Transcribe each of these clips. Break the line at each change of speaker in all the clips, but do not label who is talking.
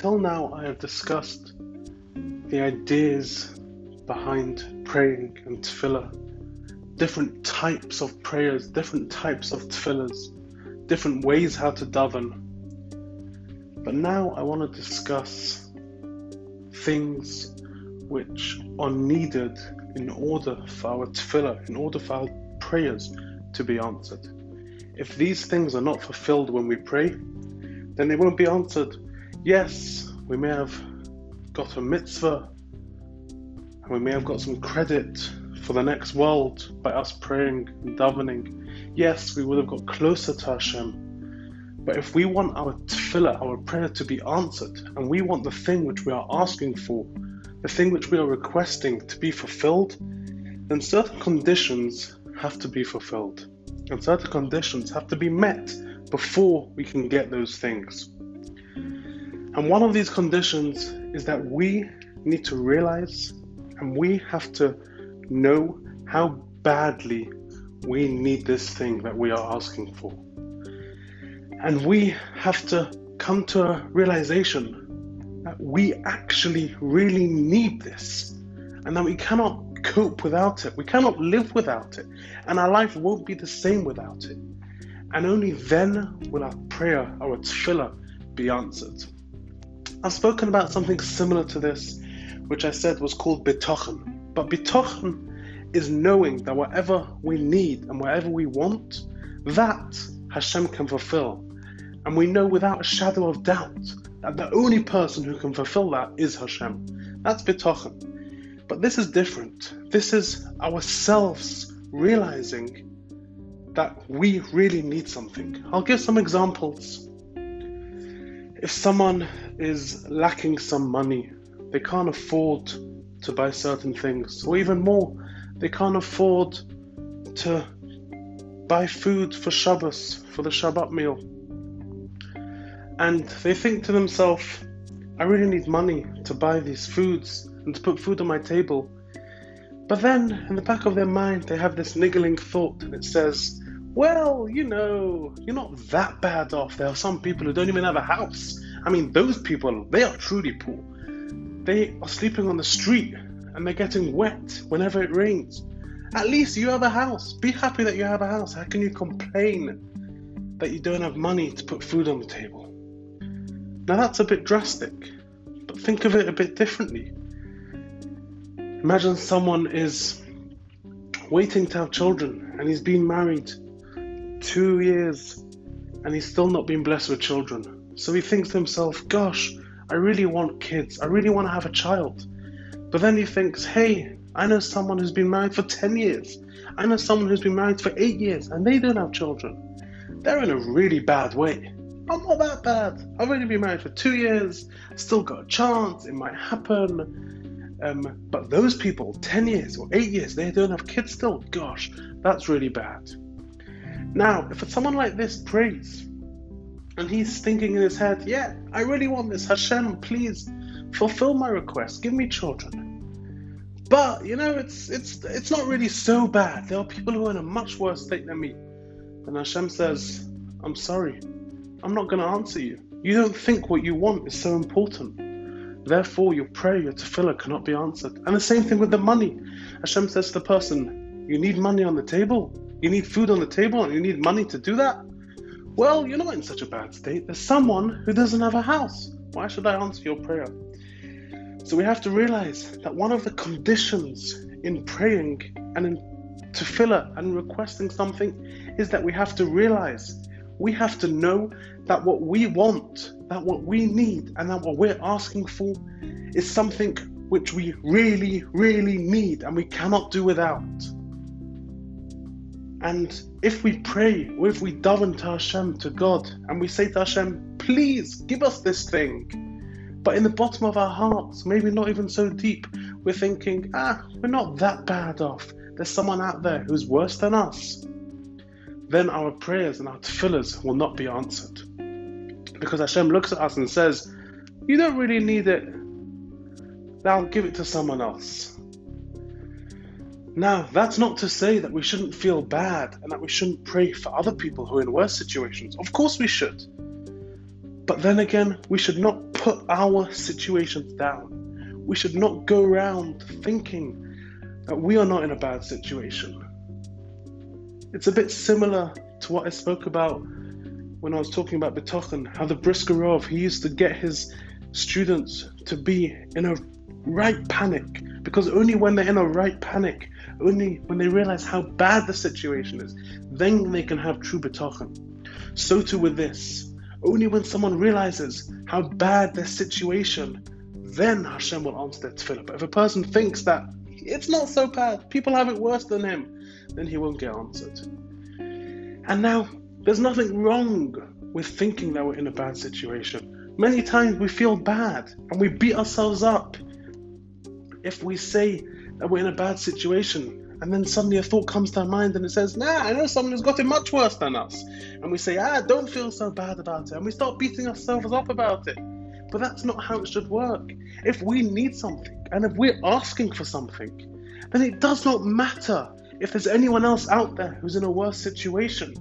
until now, I have discussed the ideas behind praying and tefillah, different types of prayers, different types of tefillahs, different ways how to daven. But now I want to discuss things which are needed in order for our tefillah, in order for our prayers to be answered. If these things are not fulfilled when we pray, then they won't be answered. Yes, we may have got a mitzvah and we may have got some credit for the next world by us praying and davening. Yes, we would have got closer to Hashem. But if we want our tefillah, our prayer to be answered, and we want the thing which we are asking for, the thing which we are requesting to be fulfilled, then certain conditions have to be fulfilled. And certain conditions have to be met before we can get those things. And one of these conditions is that we need to realize and we have to know how badly we need this thing that we are asking for. And we have to come to a realization that we actually really need this and that we cannot cope without it. We cannot live without it. And our life won't be the same without it. And only then will our prayer, our tefillah, be answered. I've spoken about something similar to this, which I said was called bitochen. But bitochen is knowing that whatever we need and whatever we want, that Hashem can fulfill. And we know without a shadow of doubt that the only person who can fulfill that is Hashem. That's bitochen. But this is different. This is ourselves realizing that we really need something. I'll give some examples. If someone is lacking some money, they can't afford to buy certain things, or even more, they can't afford to buy food for Shabbos, for the Shabbat meal. And they think to themselves, I really need money to buy these foods and to put food on my table. But then, in the back of their mind, they have this niggling thought, and it says, Well, you know, you're not that bad off. There are some people who don't even have a house. I mean, those people, they are truly poor. They are sleeping on the street and they're getting wet whenever it rains. At least you have a house. Be happy that you have a house. How can you complain that you don't have money to put food on the table? Now, that's a bit drastic, but think of it a bit differently. Imagine someone is waiting to have children and he's been married two years and he's still not been blessed with children. So he thinks to himself, gosh, I really want kids. I really want to have a child. But then he thinks, hey, I know someone who's been married for 10 years. I know someone who's been married for 8 years and they don't have children. They're in a really bad way. I'm not that bad. I've only been married for 2 years. Still got a chance. It might happen. Um, but those people, 10 years or 8 years, they don't have kids still. Gosh, that's really bad. Now, if someone like this prays and he's thinking in his head, yeah, I really want this, Hashem, please fulfill my request, give me children. But you know, it's it's it's not really so bad. There are people who are in a much worse state than me. And Hashem says, I'm sorry, I'm not going to answer you. You don't think what you want is so important. Therefore, your prayer, your tefillah cannot be answered. And the same thing with the money. Hashem says to the person, You need money on the table? You need food on the table and you need money to do that? Well, you're not in such a bad state. There's someone who doesn't have a house. Why should I answer your prayer? So we have to realize that one of the conditions in praying and in tefillah and requesting something is that we have to realize, we have to know that what we want, that what we need, and that what we're asking for is something which we really, really need and we cannot do without. And if we pray or if we daven to Hashem, to God, and we say to Hashem, please give us this thing, but in the bottom of our hearts, maybe not even so deep, we're thinking, ah, we're not that bad off. There's someone out there who's worse than us. Then our prayers and our tefillahs will not be answered. Because Hashem looks at us and says, You don't really need it. Now give it to someone else. Now, that's not to say that we shouldn't feel bad and that we shouldn't pray for other people who are in worse situations. Of course we should. But then again, we should not put our situations down. We should not go around thinking that we are not in a bad situation. It's a bit similar to what I spoke about when I was talking about Betochen, how the Briskerov, he used to get his students to be in a right panic because only when they're in a right panic, only when they realize how bad the situation is, then they can have true Betochen. So too with this. Only when someone realizes how bad their situation, then Hashem will answer their tefillah. But if a person thinks that it's not so bad, people have it worse than him, then he won't get answered. And now, there's nothing wrong with thinking that we're in a bad situation. Many times we feel bad and we beat ourselves up if we say that we're in a bad situation and then suddenly a thought comes to our mind and it says, Nah, I know someone who's got it much worse than us. And we say, Ah, don't feel so bad about it. And we start beating ourselves up about it. But that's not how it should work. If we need something and if we're asking for something, then it does not matter if there's anyone else out there who's in a worse situation.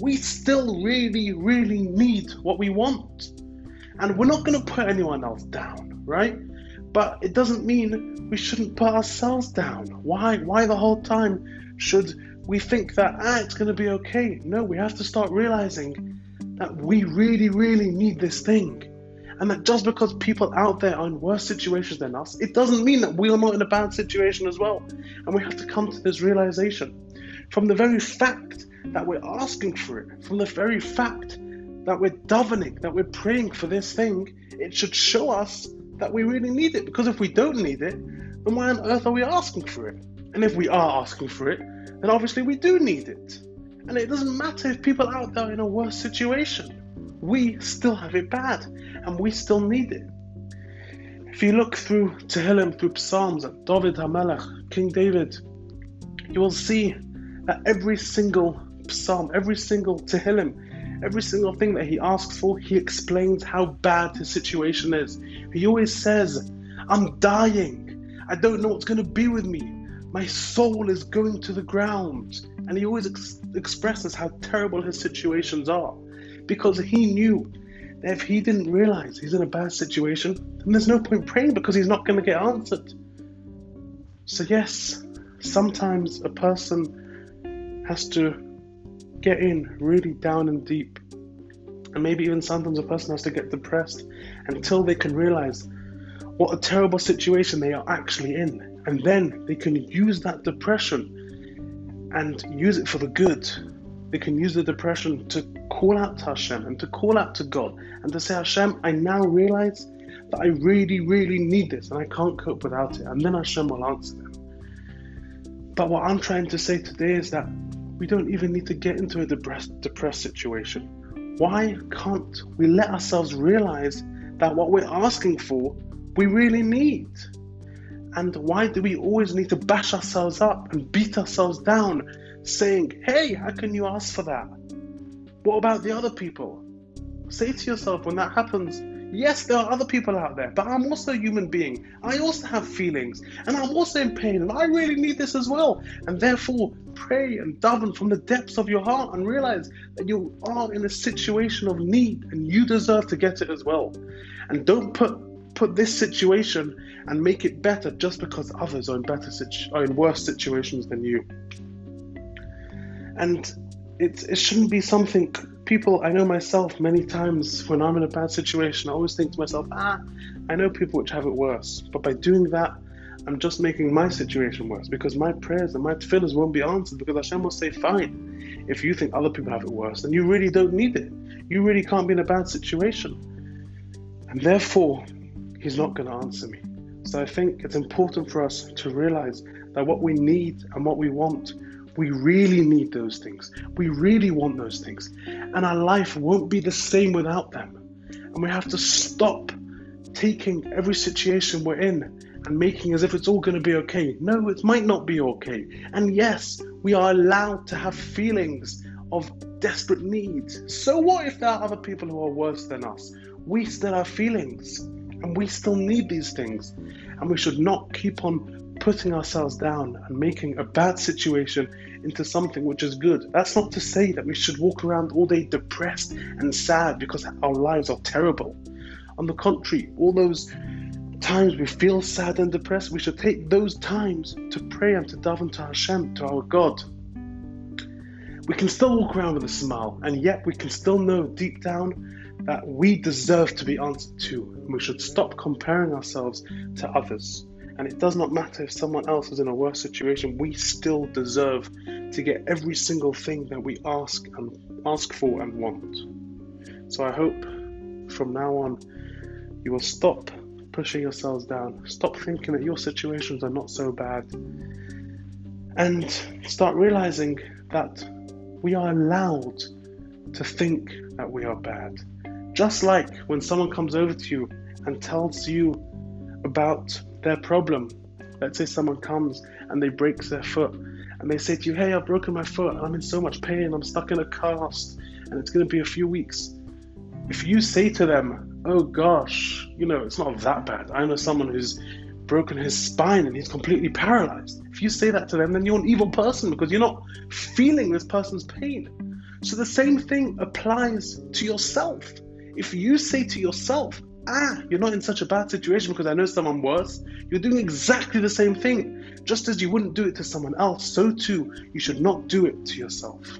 We still really, really need what we want. And we're not going to put anyone else down, right? But it doesn't mean we shouldn't put ourselves down. Why? Why the whole time should we think that ah, it's going to be okay? No, we have to start realizing that we really, really need this thing. And that just because people out there are in worse situations than us, it doesn't mean that we are not in a bad situation as well. And we have to come to this realization. From the very fact that we're asking for it, from the very fact that we're davening, that we're praying for this thing, it should show us that we really need it. Because if we don't need it, then why on earth are we asking for it? And if we are asking for it, then obviously we do need it. And it doesn't matter if people out there are in a worse situation. We still have it bad, and we still need it. If you look through Tehillim, through Psalms, at David HaMelech, King David, you will see that every single psalm, every single Tehillim, every single thing that he asks for, he explains how bad his situation is. He always says, I'm dying. I don't know what's going to be with me. My soul is going to the ground. And he always ex- expresses how terrible his situations are because he knew that if he didn't realize he's in a bad situation, then there's no point praying because he's not going to get answered. So, yes, sometimes a person has to get in really down and deep. And maybe even sometimes a person has to get depressed until they can realize what a terrible situation they are actually in. And then they can use that depression and use it for the good. They can use the depression to call out to Hashem and to call out to God and to say, Hashem, I now realize that I really, really need this and I can't cope without it. And then Hashem will answer them. But what I'm trying to say today is that we don't even need to get into a depressed, depressed situation. Why can't we let ourselves realize that what we're asking for, we really need? And why do we always need to bash ourselves up and beat ourselves down, saying, hey, how can you ask for that? What about the other people? Say to yourself when that happens, Yes, there are other people out there, but I'm also a human being. I also have feelings, and I'm also in pain, and I really need this as well. And therefore, pray and daven from the depths of your heart and realize that you are in a situation of need, and you deserve to get it as well. And don't put put this situation and make it better just because others are in better situ- are in worse situations than you. And it, it shouldn't be something people I know myself many times when I'm in a bad situation, I always think to myself, ah, I know people which have it worse. But by doing that, I'm just making my situation worse because my prayers and my tefillahs won't be answered because Hashem will say, fine, if you think other people have it worse, then you really don't need it. You really can't be in a bad situation. And therefore, He's not going to answer me. So I think it's important for us to realize that what we need and what we want we really need those things. We really want those things. And our life won't be the same without them. And we have to stop taking every situation we're in and making as if it's all going to be okay. No, it might not be okay. And yes, we are allowed to have feelings of desperate need. So what if there are other people who are worse than us? We still have feelings and we still need these things. And we should not keep on putting ourselves down and making a bad situation into something which is good. That's not to say that we should walk around all day depressed and sad because our lives are terrible. On the contrary, all those times we feel sad and depressed, we should take those times to pray and to daven to Hashem, to our God. We can still walk around with a smile, and yet we can still know deep down that we deserve to be answered to, and we should stop comparing ourselves to others. And it does not matter if someone else is in a worse situation, we still deserve to get every single thing that we ask and ask for and want. So I hope from now on you will stop pushing yourselves down, stop thinking that your situations are not so bad, and start realizing that we are allowed to think that we are bad. Just like when someone comes over to you and tells you about their problem. Let's say someone comes and they break their foot and they say to you, Hey, I've broken my foot. I'm in so much pain. I'm stuck in a cast and it's going to be a few weeks. If you say to them, Oh gosh, you know, it's not that bad. I know someone who's broken his spine and he's completely paralyzed. If you say that to them, then you're an evil person because you're not feeling this person's pain. So the same thing applies to yourself. If you say to yourself, ah, you're not in such a bad situation because I know someone worse. You're doing exactly the same thing. Just as you wouldn't do it to someone else, so too you should not do it to yourself.